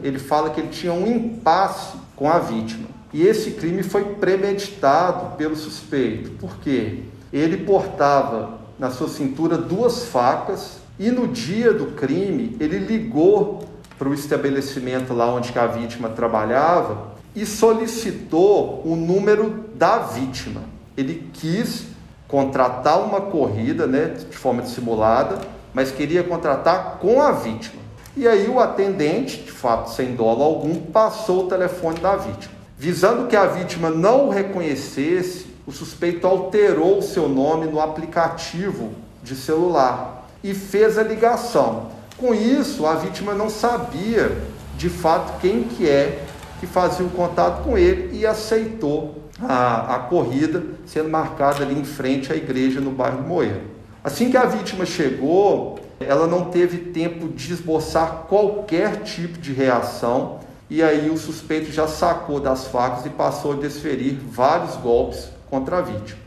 Ele fala que ele tinha um impasse com a vítima. E esse crime foi premeditado pelo suspeito. Por quê? Ele portava na sua cintura duas facas e no dia do crime ele ligou para o estabelecimento lá onde a vítima trabalhava e solicitou o número da vítima. Ele quis contratar uma corrida, né, de forma dissimulada, mas queria contratar com a vítima. E aí o atendente, de fato sem dolo algum, passou o telefone da vítima. Visando que a vítima não o reconhecesse, o suspeito alterou o seu nome no aplicativo de celular e fez a ligação. Com isso, a vítima não sabia de fato quem que é que fazia o contato com ele e aceitou a, a corrida sendo marcada ali em frente à igreja no bairro Moeiro. Assim que a vítima chegou, ela não teve tempo de esboçar qualquer tipo de reação e aí o suspeito já sacou das facas e passou a desferir vários golpes contra a vítima.